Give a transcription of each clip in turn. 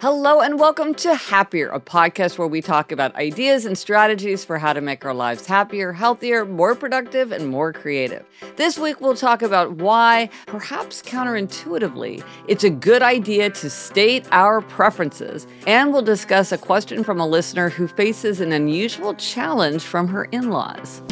Hello, and welcome to Happier, a podcast where we talk about ideas and strategies for how to make our lives happier, healthier, more productive, and more creative. This week, we'll talk about why, perhaps counterintuitively, it's a good idea to state our preferences. And we'll discuss a question from a listener who faces an unusual challenge from her in laws.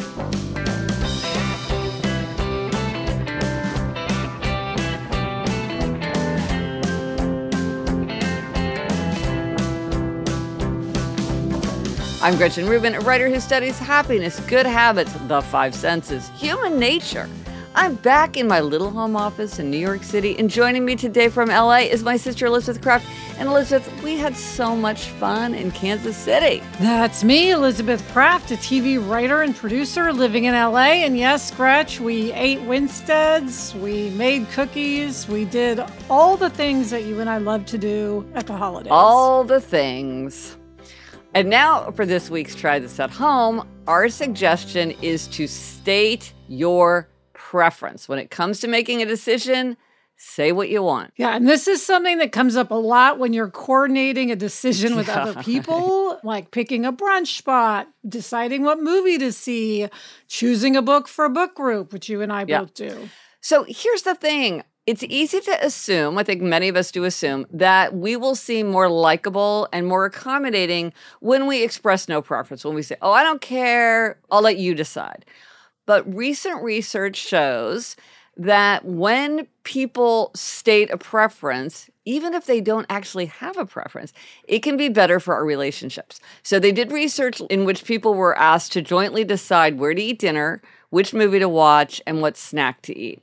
I'm Gretchen Rubin, a writer who studies happiness, good habits, the five senses, human nature. I'm back in my little home office in New York City, and joining me today from LA is my sister Elizabeth Craft. And Elizabeth, we had so much fun in Kansas City. That's me, Elizabeth Craft, a TV writer and producer living in LA. And yes, Gretch, we ate Winsteads, we made cookies, we did all the things that you and I love to do at the holidays. All the things. And now for this week's Try This at Home, our suggestion is to state your preference. When it comes to making a decision, say what you want. Yeah, and this is something that comes up a lot when you're coordinating a decision with yeah. other people, like picking a brunch spot, deciding what movie to see, choosing a book for a book group, which you and I yeah. both do. So here's the thing it's easy to assume, I think many of us do assume, that we will seem more likable and more accommodating when we express no preference, when we say, oh, I don't care, I'll let you decide. But recent research shows that when people state a preference, even if they don't actually have a preference, it can be better for our relationships. So they did research in which people were asked to jointly decide where to eat dinner, which movie to watch, and what snack to eat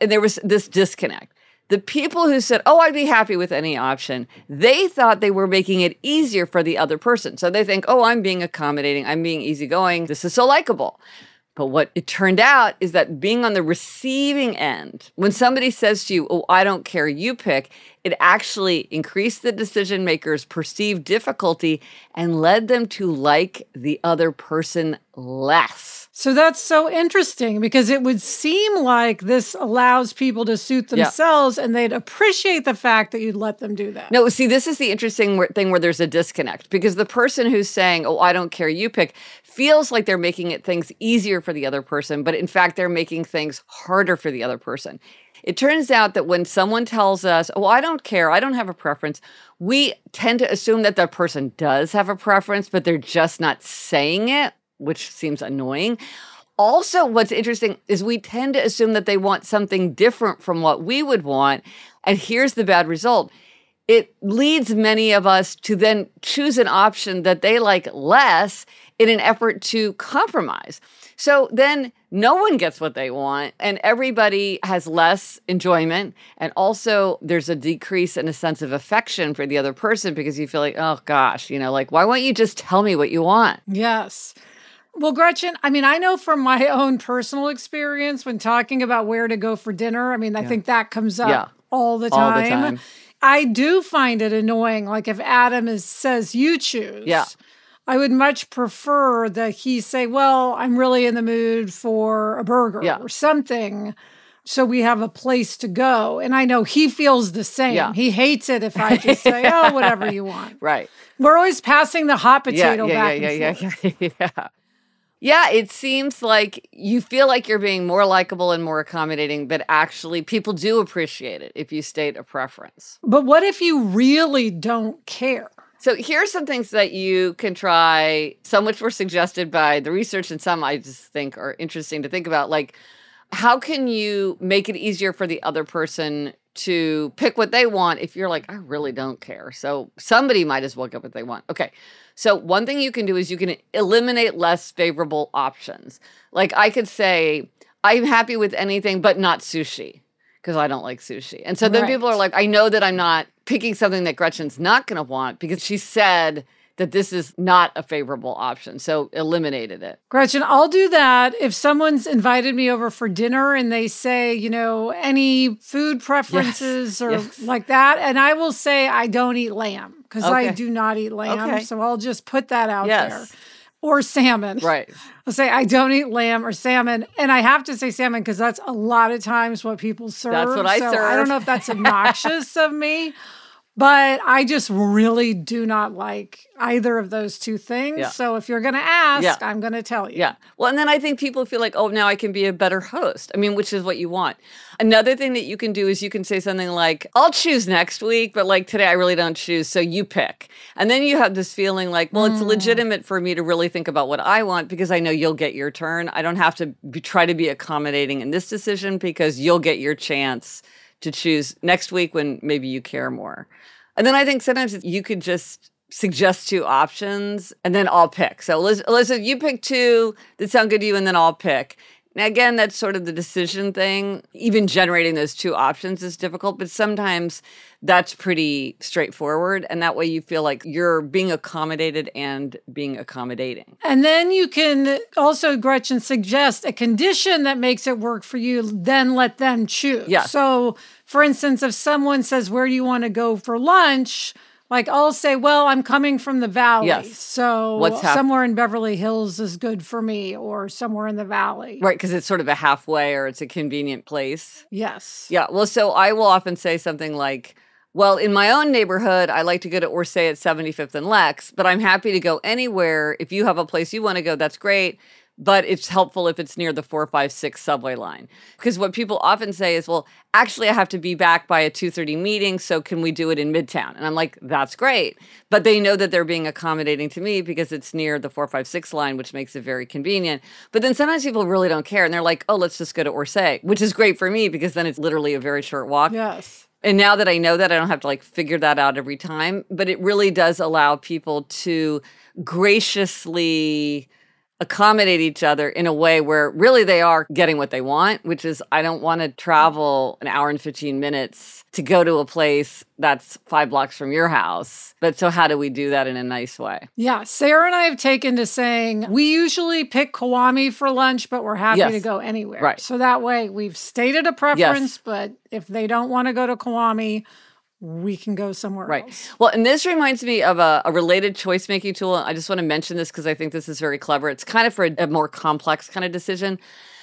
and there was this disconnect. The people who said, Oh, I'd be happy with any option, they thought they were making it easier for the other person. So they think, Oh, I'm being accommodating, I'm being easygoing, this is so likable. But what it turned out is that being on the receiving end, when somebody says to you, Oh, I don't care, you pick, it actually increased the decision maker's perceived difficulty and led them to like the other person less. So that's so interesting because it would seem like this allows people to suit themselves yeah. and they'd appreciate the fact that you'd let them do that. No, see, this is the interesting thing where there's a disconnect because the person who's saying, Oh, I don't care, you pick, feels like they're making it things easier for the other person, but in fact, they're making things harder for the other person. It turns out that when someone tells us, Oh, I don't care, I don't have a preference, we tend to assume that that person does have a preference, but they're just not saying it which seems annoying. Also, what's interesting is we tend to assume that they want something different from what we would want. And here's the bad result it leads many of us to then choose an option that they like less in an effort to compromise. So then no one gets what they want, and everybody has less enjoyment. And also, there's a decrease in a sense of affection for the other person because you feel like, oh gosh, you know, like, why won't you just tell me what you want? Yes. Well, Gretchen, I mean, I know from my own personal experience when talking about where to go for dinner, I mean, I yeah. think that comes up yeah. all, the all the time. I do find it annoying. Like if Adam is says you choose. Yeah. I would much prefer that he say, "Well, I'm really in the mood for a burger yeah. or something." So we have a place to go. And I know he feels the same. Yeah. He hates it if I just say, "Oh, whatever you want." Right. We're always passing the hot potato yeah, back yeah, yeah, yeah, yeah, yeah. Yeah, it seems like you feel like you're being more likable and more accommodating, but actually people do appreciate it if you state a preference. But what if you really don't care? So here's some things that you can try. Some which were suggested by the research, and some I just think are interesting to think about. Like, how can you make it easier for the other person to pick what they want if you're like, I really don't care. So somebody might as well get what they want. Okay. So one thing you can do is you can eliminate less favorable options. Like I could say, I'm happy with anything but not sushi because I don't like sushi. And so then right. people are like, I know that I'm not picking something that Gretchen's not going to want because she said that this is not a favorable option. So eliminated it. Gretchen, I'll do that if someone's invited me over for dinner and they say, you know, any food preferences yes. or yes. like that. And I will say, I don't eat lamb because okay. I do not eat lamb. Okay. So I'll just put that out yes. there. Or salmon. Right. I'll say I don't eat lamb or salmon. And I have to say salmon because that's a lot of times what people serve. That's what I so serve. I don't know if that's obnoxious of me. But I just really do not like either of those two things. Yeah. So if you're going to ask, yeah. I'm going to tell you. Yeah. Well, and then I think people feel like, oh, now I can be a better host. I mean, which is what you want. Another thing that you can do is you can say something like, I'll choose next week, but like today I really don't choose. So you pick. And then you have this feeling like, well, mm. it's legitimate for me to really think about what I want because I know you'll get your turn. I don't have to be, try to be accommodating in this decision because you'll get your chance to choose next week when maybe you care more. And then I think sometimes you could just suggest two options and then I'll pick. So Elizabeth, you pick two that sound good to you and then I'll pick. Now, again, that's sort of the decision thing. Even generating those two options is difficult, but sometimes that's pretty straightforward. And that way you feel like you're being accommodated and being accommodating. And then you can also, Gretchen, suggest a condition that makes it work for you, then let them choose. Yeah. So, for instance, if someone says, Where do you want to go for lunch? Like I'll say, well, I'm coming from the valley. Yes. So hap- somewhere in Beverly Hills is good for me or somewhere in the valley. Right, because it's sort of a halfway or it's a convenient place. Yes. Yeah. Well, so I will often say something like, well, in my own neighborhood, I like to go to Orsay at 75th and Lex, but I'm happy to go anywhere. If you have a place you want to go, that's great but it's helpful if it's near the 456 subway line. Because what people often say is well actually i have to be back by a 2.30 meeting so can we do it in midtown? And i'm like that's great but they know that they're being accommodating to me because it's near the 456 line which makes it very convenient. But then sometimes people really don't care and they're like oh let's just go to orsay which is great for me because then it's literally a very short walk. Yes and now that I know that, I don't have to like figure that out every time. But it really does allow people to graciously accommodate each other in a way where really they are getting what they want, which is I don't want to travel an hour and 15 minutes to go to a place that's five blocks from your house. But so, how do we do that in a nice way? Yeah. Sarah and I have taken to saying we usually pick Kiwami for lunch, but we're happy yes. to go anywhere. Right. So that way we've stated a preference, yes. but if they don't want to go to Kiwami, we can go somewhere right. else. Well, and this reminds me of a, a related choice making tool. I just want to mention this because I think this is very clever. It's kind of for a, a more complex kind of decision.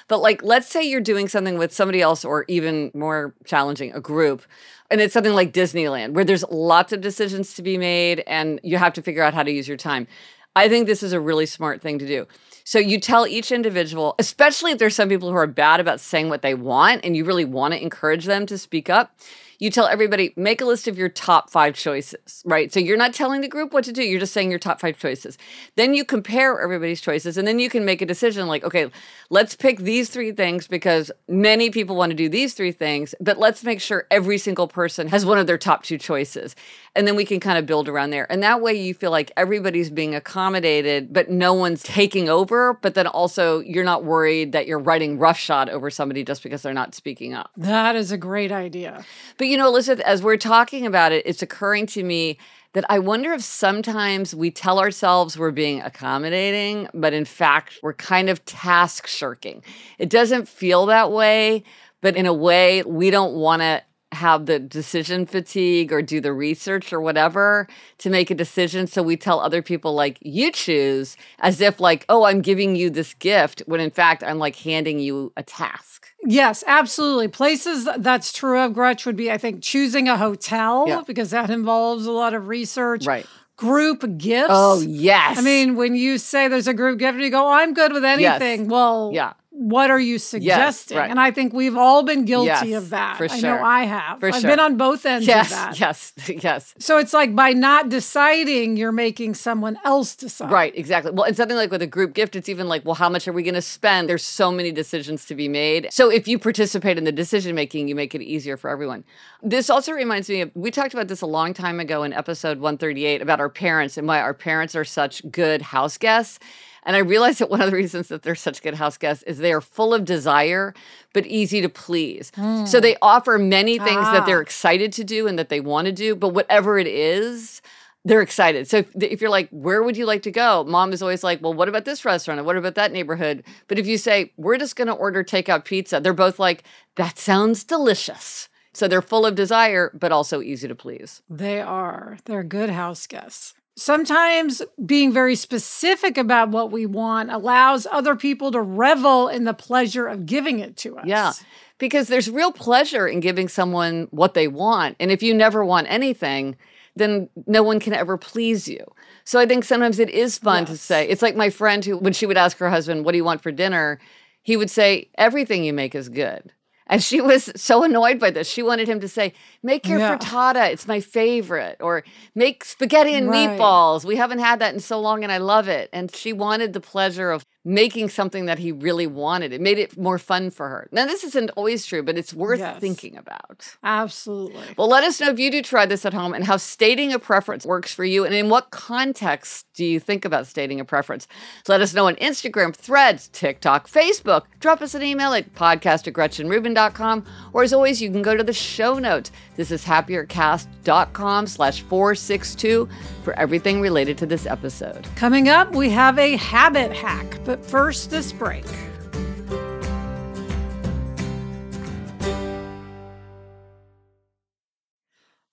But like, let's say you're doing something with somebody else, or even more challenging, a group, and it's something like Disneyland, where there's lots of decisions to be made, and you have to figure out how to use your time. I think this is a really smart thing to do. So you tell each individual, especially if there's some people who are bad about saying what they want, and you really want to encourage them to speak up you tell everybody make a list of your top five choices, right? So you're not telling the group what to do, you're just saying your top five choices. Then you compare everybody's choices, and then you can make a decision like, okay, let's pick these three things because many people want to do these three things, but let's make sure every single person has one of their top two choices. And then we can kind of build around there. And that way you feel like everybody's being accommodated, but no one's taking over. But then also you're not worried that you're writing roughshod over somebody just because they're not speaking up. That is a great idea. But you know, Elizabeth, as we're talking about it, it's occurring to me that I wonder if sometimes we tell ourselves we're being accommodating, but in fact, we're kind of task shirking. It doesn't feel that way, but in a way, we don't want to have the decision fatigue or do the research or whatever to make a decision. So we tell other people, like, you choose as if, like, oh, I'm giving you this gift, when in fact, I'm like handing you a task. Yes, absolutely. Places that's true of, Gretch, would be, I think, choosing a hotel yeah. because that involves a lot of research. Right group gifts. Oh, yes. I mean, when you say there's a group gift, you go, oh, I'm good with anything. Yes. Well, yeah what are you suggesting? Yes, right. And I think we've all been guilty yes, of that. For I know I have. For I've sure. been on both ends yes, of that. Yes, yes. So it's like by not deciding, you're making someone else decide. Right, exactly. Well, and something like with a group gift, it's even like, well, how much are we going to spend? There's so many decisions to be made. So if you participate in the decision making, you make it easier for everyone. This also reminds me of, we talked about this a long time ago in episode 138 about our parents and why our parents are such good house guests. And I realized that one of the reasons that they're such good house guests is they are full of desire, but easy to please. Mm. So they offer many things ah. that they're ah. excited to do and that they want to do, but whatever it is, they're excited. So if, if, you're like, where would you like to go? Mom is always like, well, what about this restaurant? And what about that neighborhood? But if you say, we're just going to order takeout pizza, they're both like, that sounds delicious. So they're full of desire, but also easy to please. They are. They're good house guests. Sometimes being very specific about what we want allows other people to revel in the pleasure of giving it to us. Yeah, because there's real pleasure in giving someone what they want. And if you never want anything, then no one can ever please you. So I think sometimes it is fun yes. to say, it's like my friend who, when she would ask her husband, What do you want for dinner? He would say, Everything you make is good. And she was so annoyed by this. She wanted him to say, Make your yeah. frittata. It's my favorite. Or make spaghetti and right. meatballs. We haven't had that in so long and I love it. And she wanted the pleasure of making something that he really wanted. It made it more fun for her. Now, this isn't always true, but it's worth yes. thinking about. Absolutely. Well, let us know if you do try this at home and how stating a preference works for you and in what context do you think about stating a preference. So let us know on Instagram, Threads, TikTok, Facebook. Drop us an email at podcast at GretchenRubin.com. Or as always, you can go to the show notes. This is happiercast.com slash 462 for everything related to this episode. Coming up, we have a habit hack, but first, this break.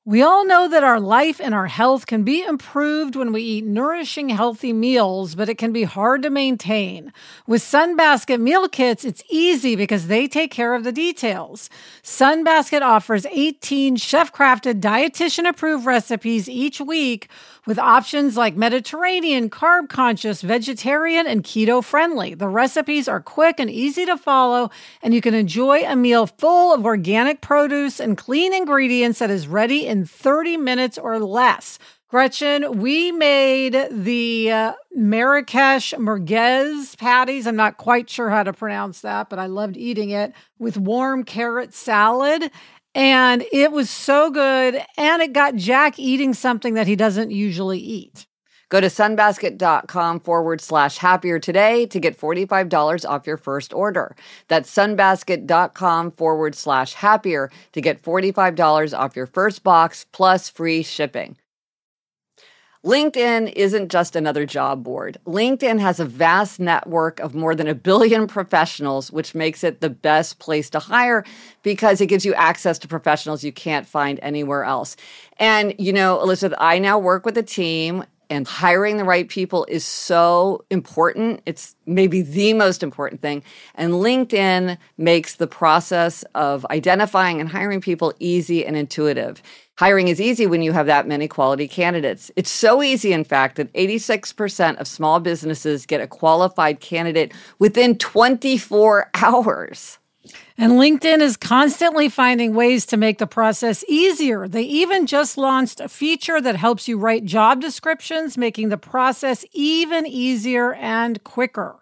We all know that our life and our health can be improved when we eat nourishing, healthy meals, but it can be hard to maintain. With Sunbasket meal kits, it's easy because they take care of the details. Sunbasket offers 18 chef crafted, dietitian approved recipes each week with options like Mediterranean, carb conscious, vegetarian, and keto friendly. The recipes are quick and easy to follow, and you can enjoy a meal full of organic produce and clean ingredients that is ready in 30 minutes or less. Gretchen, we made the uh, Marrakesh merguez patties. I'm not quite sure how to pronounce that, but I loved eating it with warm carrot salad. And it was so good. And it got Jack eating something that he doesn't usually eat. Go to sunbasket.com forward slash happier today to get $45 off your first order. That's sunbasket.com forward slash happier to get $45 off your first box plus free shipping. LinkedIn isn't just another job board. LinkedIn has a vast network of more than a billion professionals, which makes it the best place to hire because it gives you access to professionals you can't find anywhere else. And, you know, Elizabeth, I now work with a team and hiring the right people is so important. It's maybe the most important thing. And LinkedIn makes the process of identifying and hiring people easy and intuitive. Hiring is easy when you have that many quality candidates. It's so easy, in fact, that 86% of small businesses get a qualified candidate within 24 hours. And LinkedIn is constantly finding ways to make the process easier. They even just launched a feature that helps you write job descriptions, making the process even easier and quicker.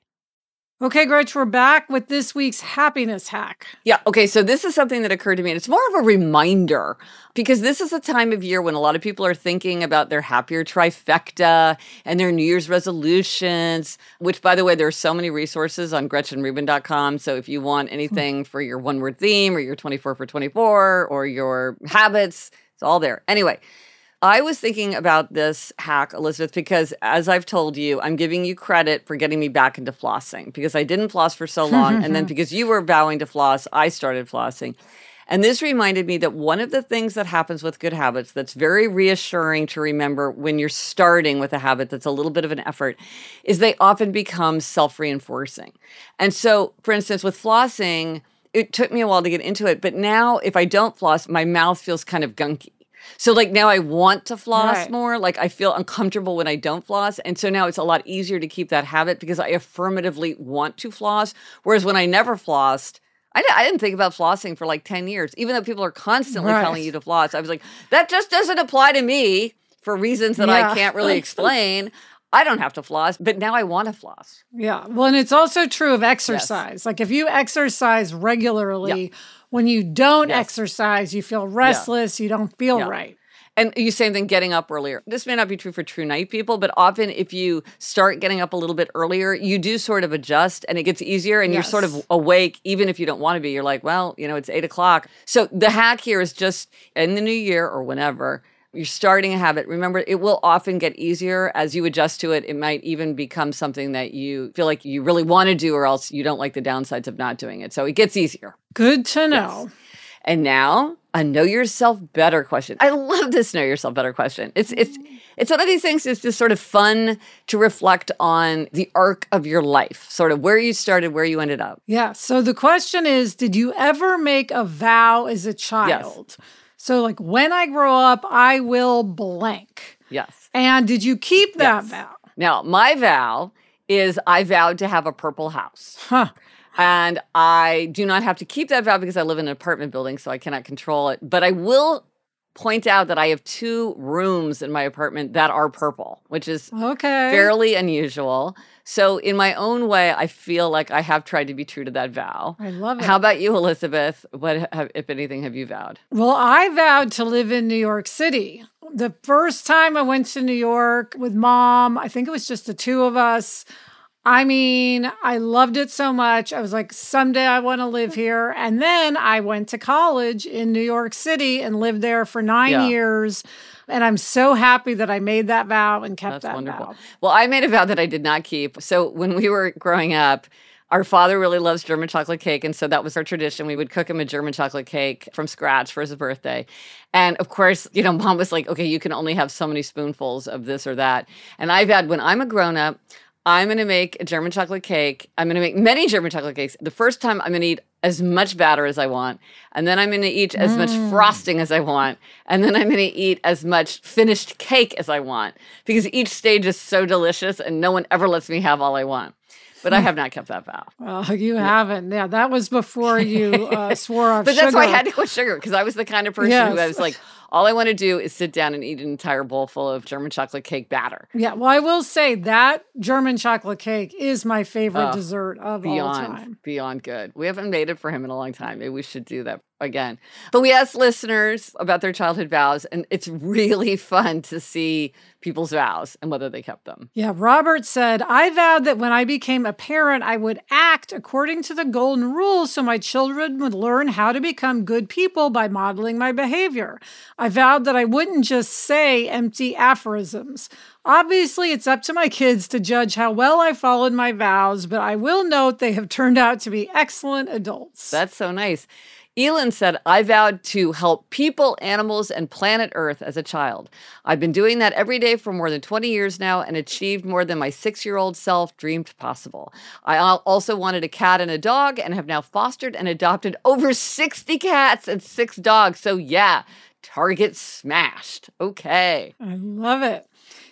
Okay, Gretch, we're back with this week's happiness hack. Yeah, okay, so this is something that occurred to me, and it's more of a reminder because this is a time of year when a lot of people are thinking about their happier trifecta and their New Year's resolutions, which, by the way, there are so many resources on GretchenRubin.com. So if you want anything hmm. for your one word theme or your 24 for 24 or your habits, it's all there. Anyway, I was thinking about this hack, Elizabeth, because as I've told you, I'm giving you credit for getting me back into flossing because I didn't floss for so long. and then because you were vowing to floss, I started flossing. And this reminded me that one of the things that happens with good habits that's very reassuring to remember when you're starting with a habit that's a little bit of an effort is they often become self reinforcing. And so, for instance, with flossing, it took me a while to get into it. But now, if I don't floss, my mouth feels kind of gunky. So like now I want to floss right. more. Like I feel uncomfortable when I don't floss. And so now it's a lot easier to keep that habit because I affirmatively want to floss. Whereas when I never flossed, I, I didn't think about flossing for like 10 years, even though people are constantly right. telling you to floss. I was like, that just doesn't apply to me for reasons that yeah. I can't really explain. I don't have to floss, but now I want to floss. Yeah. Well, and it's also true of exercise. Yes. Like if you exercise regularly, yeah. when you don't yes. exercise, you feel restless, yeah. you don't feel yeah. right. And you same thing getting up earlier. This may not be true for true night people, but often if you start getting up a little bit earlier, you do sort of adjust and it gets easier and yes. you're sort of awake, even if you don't want to be. You're like, well, you know, it's eight o'clock. So the hack here is just in the new year or whenever, you're starting a habit. Remember, it will often get easier as you adjust to it. It might even become something that you feel like you really want to do, or else you don't like the downsides of not doing it. So it gets easier. Good to know. Yes. And now a know yourself better question. I love this know yourself better question. It's it's mm-hmm. it's one of these things it's just sort of fun to reflect on the arc of your life, sort of where you started, where you ended up. Yeah. So the question is, did you ever make a vow as a child? Yes. So like when I grow up, I will blank. Yes. And did you keep that yes. vow? Now, my vow is I vowed to have a purple house. Huh. And I do not have to keep that vow because I live in an apartment building, so I cannot control it. But I will point out that I have two rooms in my apartment that are purple, which is okay. fairly unusual. So, in my own way, I feel like I have tried to be true to that vow. I love it. How about you, Elizabeth? What, have, if anything, have you vowed? Well, I vowed to live in New York City. The first time I went to New York with mom, I think it was just the two of us. I mean, I loved it so much. I was like, someday I want to live here. And then I went to college in New York City and lived there for nine yeah. years. And I'm so happy that I made that vow and kept That's that wonderful. vow. Well, I made a vow that I did not keep. So when we were growing up, our father really loves German chocolate cake. And so that was our tradition. We would cook him a German chocolate cake from scratch for his birthday. And of course, you know, mom was like, okay, you can only have so many spoonfuls of this or that. And I've had, when I'm a grown up, I'm going to make a German chocolate cake. I'm going to make many German chocolate cakes. The first time, I'm going to eat as much batter as I want. And then I'm going to eat as mm. much frosting as I want. And then I'm going to eat as much finished cake as I want because each stage is so delicious and no one ever lets me have all I want. But I have not kept that vow. Well, you yeah. haven't. Yeah, that was before you uh, swore off sugar. But sugar. that's why I had to quit sugar because I was the kind of person yes. who I was like, all I want to do is sit down and eat an entire bowl full of German chocolate cake batter. Yeah, well, I will say that German chocolate cake is my favorite uh, dessert of beyond, all time. Beyond good. We haven't made it for him in a long time. Maybe we should do that again. But we asked listeners about their childhood vows, and it's really fun to see people's vows and whether they kept them. Yeah, Robert said, I vowed that when I became a parent, I would act according to the golden rule so my children would learn how to become good people by modeling my behavior. I vowed that I wouldn't just say empty aphorisms. Obviously, it's up to my kids to judge how well I followed my vows, but I will note they have turned out to be excellent adults. That's so nice. Elin said, I vowed to help people, animals, and planet Earth as a child. I've been doing that every day for more than 20 years now and achieved more than my six year old self dreamed possible. I also wanted a cat and a dog and have now fostered and adopted over 60 cats and six dogs. So, yeah, target smashed. Okay. I love it.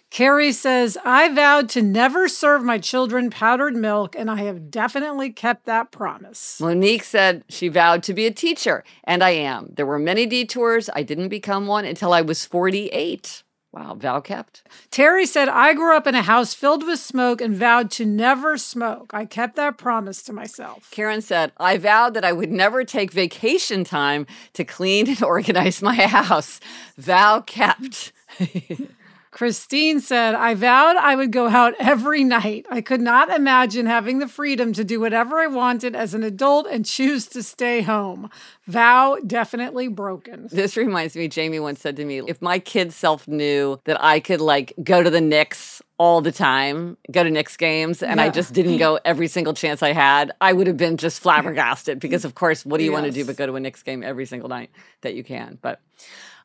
Carrie says, I vowed to never serve my children powdered milk, and I have definitely kept that promise. Monique said she vowed to be a teacher, and I am. There were many detours. I didn't become one until I was 48. Wow, vow kept. Terry said, I grew up in a house filled with smoke and vowed to never smoke. I kept that promise to myself. Karen said, I vowed that I would never take vacation time to clean and organize my house. Vow kept. Christine said, I vowed I would go out every night. I could not imagine having the freedom to do whatever I wanted as an adult and choose to stay home. Vow definitely broken. This reminds me, Jamie once said to me, if my kid self knew that I could like go to the Knicks all the time, go to Knicks games, and yeah. I just didn't go every single chance I had, I would have been just flabbergasted because, of course, what do you yes. want to do but go to a Knicks game every single night that you can? But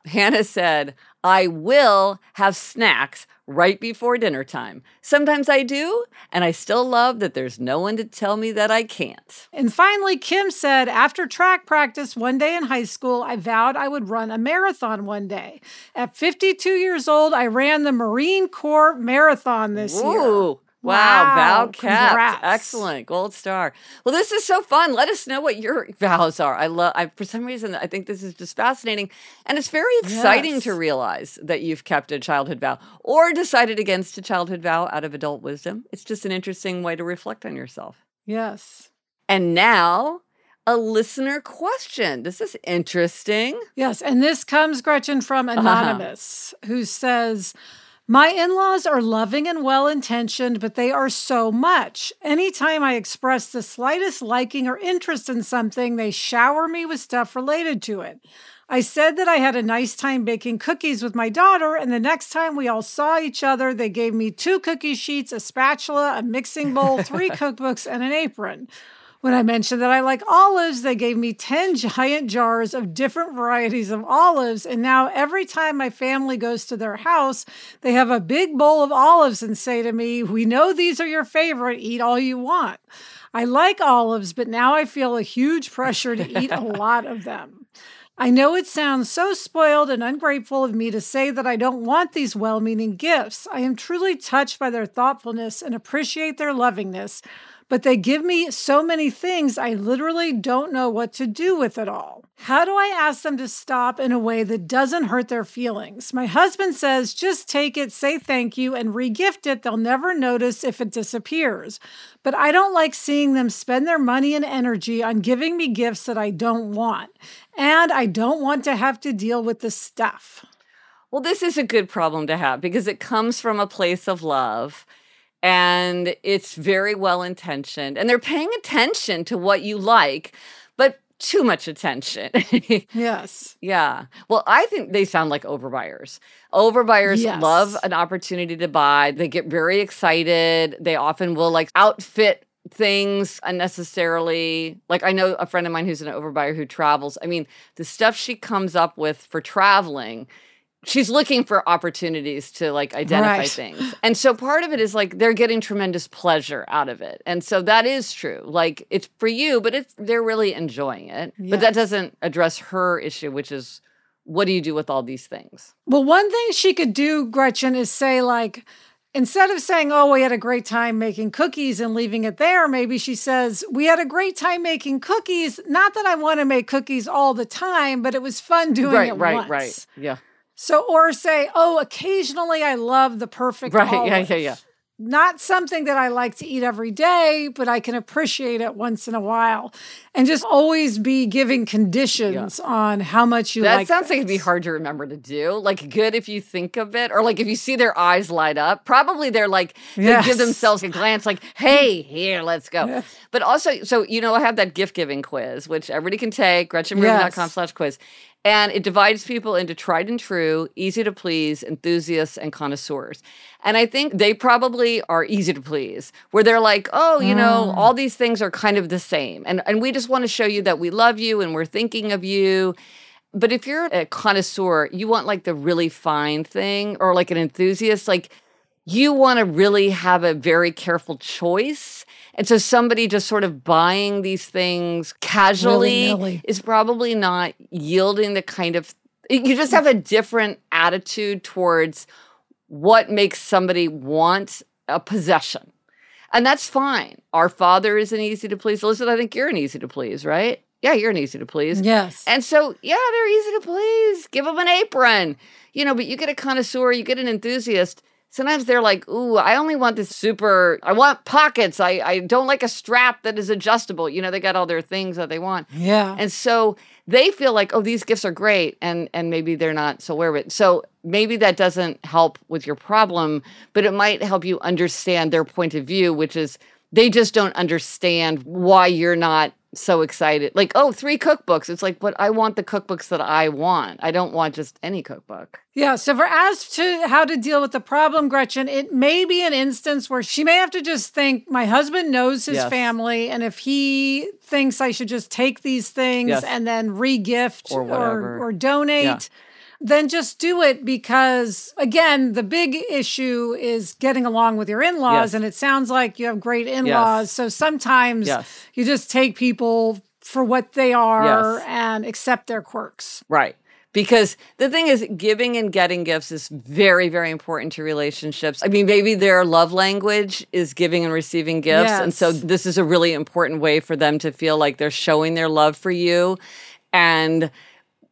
Hannah said, I will have snacks right before dinner time. Sometimes I do, and I still love that there's no one to tell me that I can't. And finally, Kim said, after track practice one day in high school, I vowed I would run a marathon one day. At 52 years old, I ran the Marine Corps Marathon this Ooh. year. Wow, Wow, vow kept. congrats. Excellent. Gold star. Well, this is so fun. Let us know what your vows are. I love I for some reason I think this is just fascinating. And it's very exciting to realize that you've kept a childhood vow or decided against a childhood vow out of adult wisdom. It's just an interesting way to reflect on yourself. Yes. And now a listener question. This is interesting. Yes. And this comes, Gretchen, from Uh-huh. Anonymous, who says, My in laws are loving and well intentioned, but they are so much. Anytime I express the slightest liking or interest in something, they shower me with stuff related to it. I said that I had a nice time baking cookies with my daughter, and the next time we all saw each other, they gave me two cookie sheets, a spatula, a mixing bowl, three cookbooks, and an apron. When I mentioned that I like olives, they gave me 10 giant jars of different varieties of olives. And now every time my family goes to their house, they have a big bowl of olives and say to me, We know these are your favorite, eat all you want. I like olives, but now I feel a huge pressure to eat a lot of them. I know it sounds so spoiled and ungrateful of me to say that I don't want these well meaning gifts. I am truly touched by their thoughtfulness and appreciate their lovingness, but they give me so many things I literally don't know what to do with it all. How do I ask them to stop in a way that doesn't hurt their feelings? My husband says just take it, say thank you, and regift it. They'll never notice if it disappears. But I don't like seeing them spend their money and energy on giving me gifts that I don't want. And I don't want to have to deal with the stuff. Well, this is a good problem to have because it comes from a place of love and it's very well intentioned and they're paying attention to what you like, but too much attention. Yes. yeah. Well, I think they sound like overbuyers. Overbuyers Yes. love an opportunity to buy. They get very excited. They often will like outfit things unnecessarily. Like I know a friend of mine who's an overbuyer who travels. I mean, the stuff she comes up with for traveling, she's looking for opportunities to like identify Right. things. And so part of it is like they're getting tremendous pleasure out of it. And so that is true. Like it's for you, but it's they're really enjoying it. But that doesn't address her issue, which is what do you do with all these things? Well, one thing she could do, Gretchen, is say, like, instead of saying, Oh, we had a great time making cookies and leaving it there, maybe she says, We had a great time making cookies. Not that I want to make cookies all the time, but it was fun doing right, it right, once. right. Yeah. So, or say, Oh, occasionally I love the perfect Right, yeah, olive." yeah, yeah. Not something that I like to eat every day, but I can appreciate it once in a while. And just always be giving conditions on how much you That like. sounds like it'd be hard to remember to do. Like good if you think of it, or like if you see their eyes light up. Probably they're like they give themselves a glance, like, "Hey, here, let's go." Yes. But also, so you know, I have that gift giving quiz, which everybody can take. GretchenRubin.com Yes. slash quiz, and it divides people into tried and true, easy to please, enthusiasts, and connoisseurs. And I think they probably are easy to please, where they're like, "Oh, you know, Mm. all these things are kind of the same," and and we just want to show you that we love you and we're thinking of you. But if you're a connoisseur, you want like the really fine thing or like an enthusiast, like you want to really have a very careful choice. And so somebody just sort of buying these things casually Willy-nilly. is probably not yielding the kind of you just have a different attitude towards what makes somebody want a possession. And that's fine. Our father is an easy to please. Elizabeth, I think you're an easy to please, right? Yeah, you're an easy to please. Yes. And so, yeah, they're easy to please. Give them an apron, you know, but you get a connoisseur, you get an enthusiast. Sometimes they're like, ooh, I only want this super, I want pockets. I, I don't like a strap that is adjustable. You know, they got all their things that they want. yeah. And so they feel like, oh, these gifts are great. And and maybe they're not so aware of it. So maybe that doesn't help with your problem, but it might help you understand their point of view, which is they just don't understand why you're not so excited. Like, oh, three cookbooks. It's like, but I want the cookbooks that I want. I don't want just any cookbook. Yeah. So, for as to how to deal with the problem, Gretchen, it may be an instance where she may have to just think my husband knows his Yes. family. And if he thinks I should just take these things Yes. and then regift Or or, whatever. or, donate, Yeah. Then just do it because, again, the big issue is getting along with your in laws. Yes. And it sounds like you have great in laws. Yes. So sometimes yes. you just take people for what they are and accept their quirks. Right because the thing is giving and getting gifts is very very important to relationships i mean maybe their love language is giving and receiving gifts yes. and so this is a really important way for them to feel like they're showing their love for you and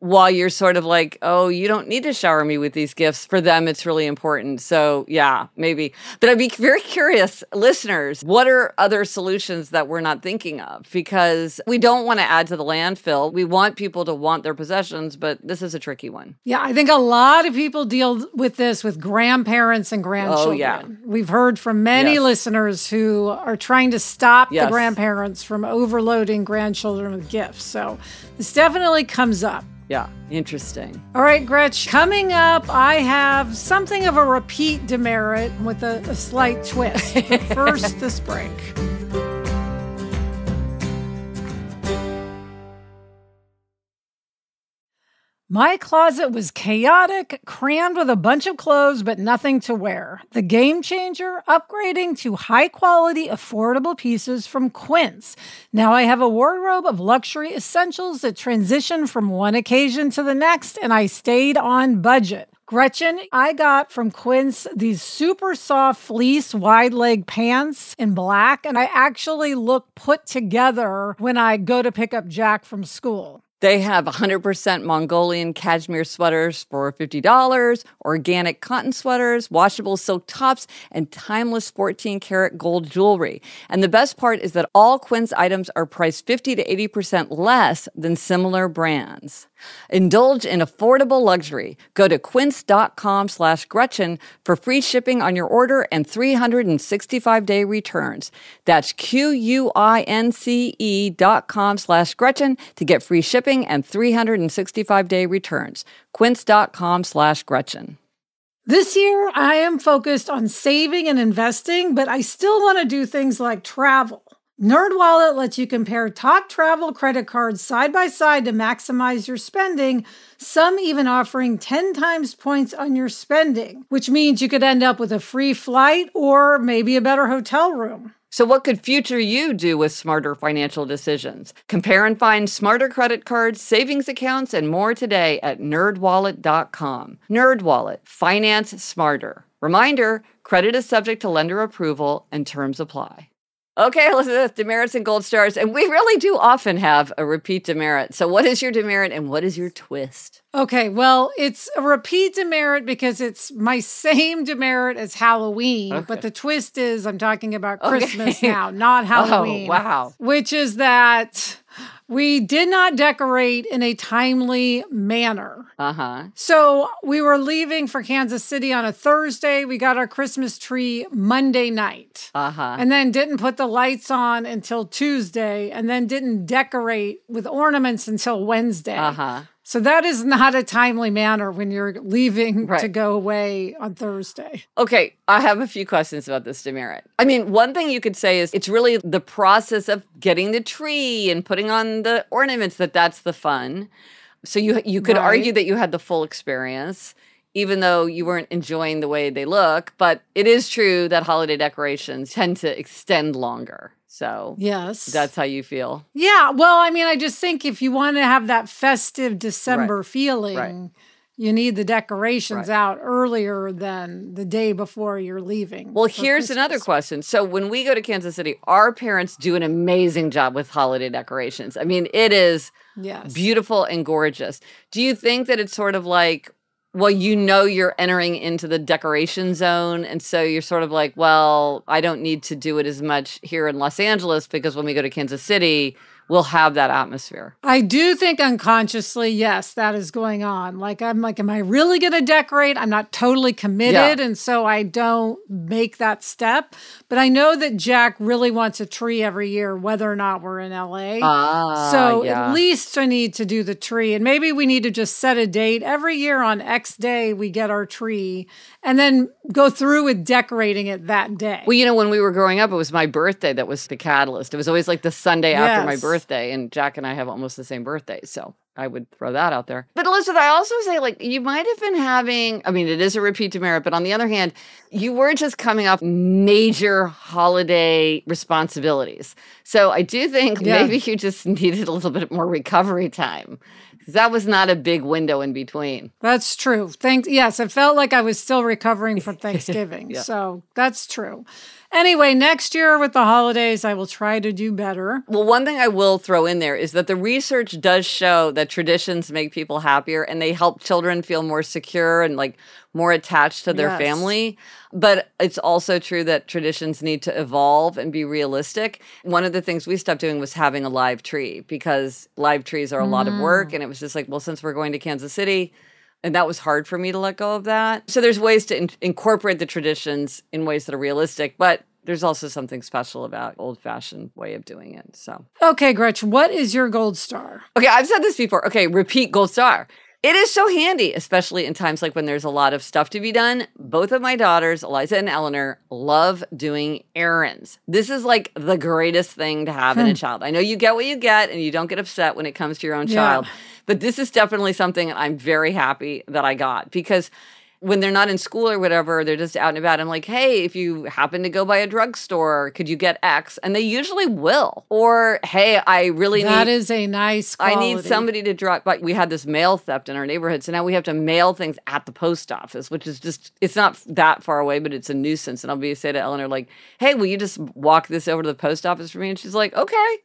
while you're sort of like, oh, you don't need to shower me with these gifts. For them, it's really important. So, yeah, maybe. But I'd be very curious, listeners, what are other solutions that we're not thinking of? Because we don't want to add to the landfill. We want people to want their possessions, but this is a tricky one. Yeah, I think a lot of people deal with this with grandparents and grandchildren. Oh, yeah. We've heard from many yes. listeners who are trying to stop yes. the grandparents from overloading grandchildren with gifts. So, this definitely comes up. Yeah, interesting. All right, Gretch, coming up, I have something of a repeat demerit with a, a slight twist. first, this break. My closet was chaotic, crammed with a bunch of clothes, but nothing to wear. The game changer, upgrading to high quality, affordable pieces from Quince. Now I have a wardrobe of luxury essentials that transition from one occasion to the next, and I stayed on budget. Gretchen, I got from Quince these super soft fleece wide leg pants in black, and I actually look put together when I go to pick up Jack from school. They have 100% Mongolian cashmere sweaters for $50, organic cotton sweaters, washable silk tops, and timeless 14 karat gold jewelry. And the best part is that all Quince items are priced 50 to 80% less than similar brands. Indulge in affordable luxury. Go to quince.com slash Gretchen for free shipping on your order and 365 day returns. That's Q-U-I-N-C-E dot com slash Gretchen to get free shipping and 365 day returns. Quince.com slash Gretchen. This year, I am focused on saving and investing, but I still want to do things like travel. NerdWallet lets you compare top travel credit cards side by side to maximize your spending, some even offering 10 times points on your spending, which means you could end up with a free flight or maybe a better hotel room. So, what could future you do with smarter financial decisions? Compare and find smarter credit cards, savings accounts, and more today at nerdwallet.com. Nerdwallet, finance smarter. Reminder credit is subject to lender approval and terms apply. Okay, Elizabeth, uh, demerits and gold stars. And we really do often have a repeat demerit. So, what is your demerit and what is your twist? Okay, well, it's a repeat demerit because it's my same demerit as Halloween. Okay. But the twist is I'm talking about Christmas okay. now, not oh, Halloween. Oh, wow. Which is that we did not decorate in a timely manner. Uh huh. So we were leaving for Kansas City on a Thursday. We got our Christmas tree Monday night. Uh huh. And then didn't put the lights on until Tuesday, and then didn't decorate with ornaments until Wednesday. Uh huh. So that is not a timely manner when you're leaving right. to go away on Thursday. Okay, I have a few questions about this demerit. I mean, one thing you could say is it's really the process of getting the tree and putting on the ornaments that that's the fun. So you you could right. argue that you had the full experience even though you weren't enjoying the way they look, but it is true that holiday decorations tend to extend longer. So, yes, that's how you feel. Yeah. Well, I mean, I just think if you want to have that festive December right. feeling, right. you need the decorations right. out earlier than the day before you're leaving. Well, here's Christmas. another question. So, when we go to Kansas City, our parents do an amazing job with holiday decorations. I mean, it is yes. beautiful and gorgeous. Do you think that it's sort of like well, you know you're entering into the decoration zone. And so you're sort of like, well, I don't need to do it as much here in Los Angeles because when we go to Kansas City, will have that atmosphere. I do think unconsciously, yes, that is going on. Like, I'm like, am I really going to decorate? I'm not totally committed. Yeah. And so I don't make that step. But I know that Jack really wants a tree every year, whether or not we're in LA. Ah, so yeah. at least I need to do the tree. And maybe we need to just set a date. Every year on X day, we get our tree and then go through with decorating it that day. Well, you know, when we were growing up, it was my birthday that was the catalyst. It was always like the Sunday yes. after my birthday and Jack and I have almost the same birthday. So I would throw that out there. But Elizabeth, I also say, like, you might have been having, I mean, it is a repeat demerit, but on the other hand, you were just coming off major holiday responsibilities. So I do think yeah. maybe you just needed a little bit more recovery time. That was not a big window in between. That's true. Thanks. Yes, it felt like I was still recovering from Thanksgiving. yeah. So that's true. Anyway, next year with the holidays, I will try to do better. Well, one thing I will throw in there is that the research does show that traditions make people happier and they help children feel more secure and like more attached to their yes. family. But it's also true that traditions need to evolve and be realistic. One of the things we stopped doing was having a live tree because live trees are a mm. lot of work. Mm. And it was just like, well, since we're going to Kansas City, and that was hard for me to let go of that. So there's ways to in- incorporate the traditions in ways that are realistic, but there's also something special about old fashioned way of doing it. So Okay, Gretchen, what is your gold star? Okay, I've said this before. Okay, repeat gold star. It is so handy, especially in times like when there's a lot of stuff to be done. Both of my daughters, Eliza and Eleanor, love doing errands. This is like the greatest thing to have in a hmm. child. I know you get what you get and you don't get upset when it comes to your own child, but this is definitely something I'm very happy that I got because when they're not in school or whatever, they're just out and about. I'm like, hey, if you happen to go by a drugstore, could you get X? And they usually will. Or, hey, I really that need. That is a nice quality. I need somebody to drop. But we had this mail theft in our neighborhood. So now we have to mail things at the post office, which is just, it's not that far away, but it's a nuisance. And I'll be say to Eleanor, like, hey, will you just walk this over to the post office for me? And she's like, okay.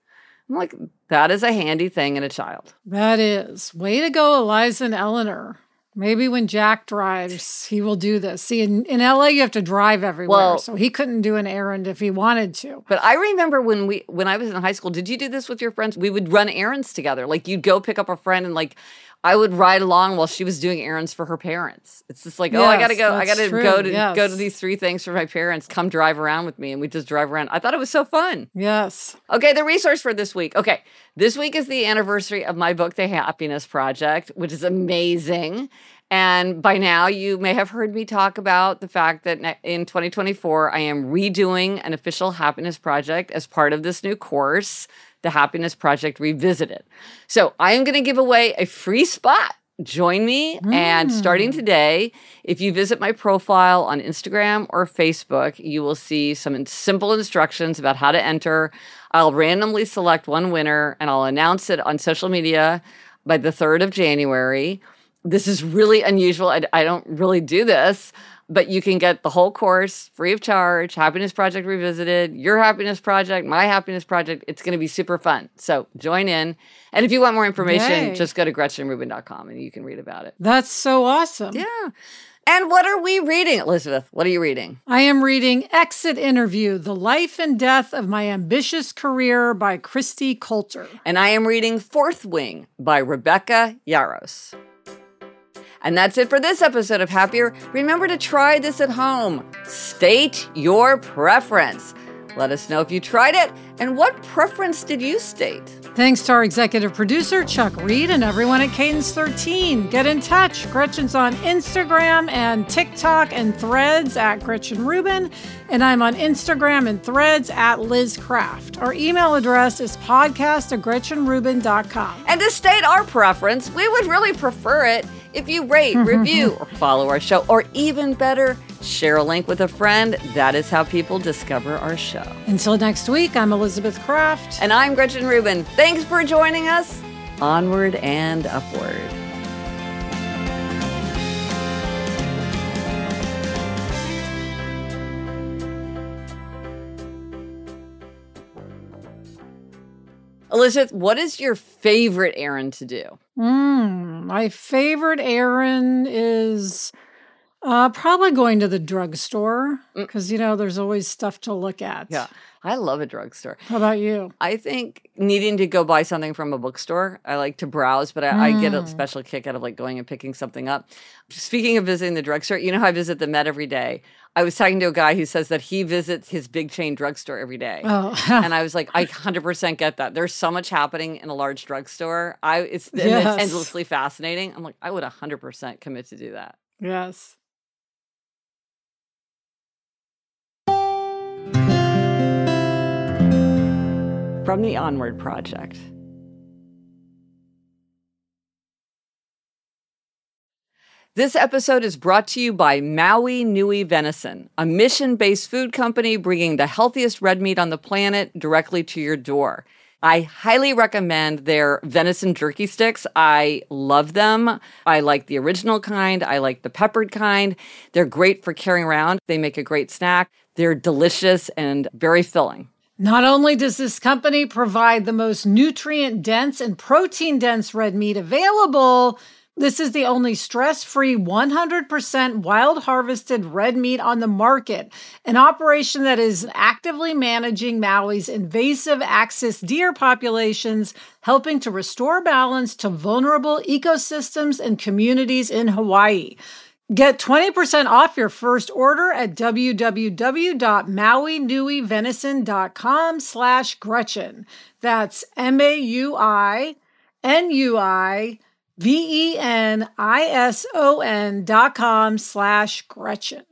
I'm like, that is a handy thing in a child. That is. Way to go, Eliza and Eleanor. Maybe when Jack drives, he will do this. See, in, in LA, you have to drive everywhere, well, so he couldn't do an errand if he wanted to. But I remember when we when I was in high school. Did you do this with your friends? We would run errands together. Like you'd go pick up a friend and like I would ride along while she was doing errands for her parents. It's just like, yes, oh, I gotta go. I gotta true. go to yes. go to these three things for my parents. Come drive around with me, and we just drive around. I thought it was so fun. Yes. Okay, the resource for this week. Okay, this week is the anniversary of my book, The Happiness Project, which is amazing. And by now, you may have heard me talk about the fact that in 2024, I am redoing an official happiness project as part of this new course the Happiness Project Revisited. So I am going to give away a free spot. Join me. Mm. And starting hmm. today, if you visit my profile on Instagram or Facebook, you will see some simple instructions about how to enter. I'll randomly select one winner and I'll announce it on social media by the 3rd of January. This is really unusual. I, I don't really do this but you can get the whole course free of charge happiness project revisited your happiness project my happiness project it's going to be super fun so join in and if you want more information Yay. just go to gretchenrubin.com and you can read about it that's so awesome yeah and what are we reading, Elizabeth? What are you reading? I am reading Exit Interview The Life and Death of My Ambitious Career by Kristi Coulter. And I am reading Fourth Wing by Rebecca Yarros. And that's it for this episode of Happier. Remember to try this at home. State your preference. Let us know if you tried it and what preference did you state? Thanks to our executive producer, Chuck Reed, and everyone at Cadence 13. Get in touch. Gretchen's on Instagram and TikTok and threads at Gretchen Rubin, and I'm on Instagram and threads at Liz Craft. Our email address is podcast at GretchenRubin.com. And to state our preference, we would really prefer it if you rate, review, or follow our show, or even better, share a link with a friend. That is how people discover our show. Until next week, I'm Elizabeth Craft. And I'm Gretchen Rubin. Thanks for joining us. Onward and upward. Elizabeth, what is your favorite errand to do? Mm, my favorite errand is uh, probably going to the drugstore because, mm. you know, there's always stuff to look at. Yeah. I love a drugstore. How about you? I think needing to go buy something from a bookstore, I like to browse, but I, mm. I, get a mm. special kick out of like going and picking something up. Speaking of visiting the drugstore, you know how I visit the Met every day? I was talking to a guy who says that he visits his big chain drugstore every day. Oh. and I was like, I 100% get that. There's so much happening in a large drugstore. I it's, yes. it's endlessly fascinating. I'm like, I would 100% commit to do that. Yes. From the Onward Project. This episode is brought to you by Maui Nui Venison, a mission based food company bringing the healthiest red meat on the planet directly to your door. I highly recommend their venison jerky sticks. I love them. I like the original kind. I like the peppered kind. They're great for carrying around. They make a great snack. They're delicious and very filling. Not only does this company provide the most nutrient dense and protein dense red meat available, this is the only stress free 100% wild harvested red meat on the market, an operation that is actively managing Maui's invasive axis deer populations, helping to restore balance to vulnerable ecosystems and communities in Hawaii. Get 20% off your first order at www.mauinuivenison.com slash Gretchen. That's M-A-U-I-N-U-I V E N I S O N dot com slash Gretchen.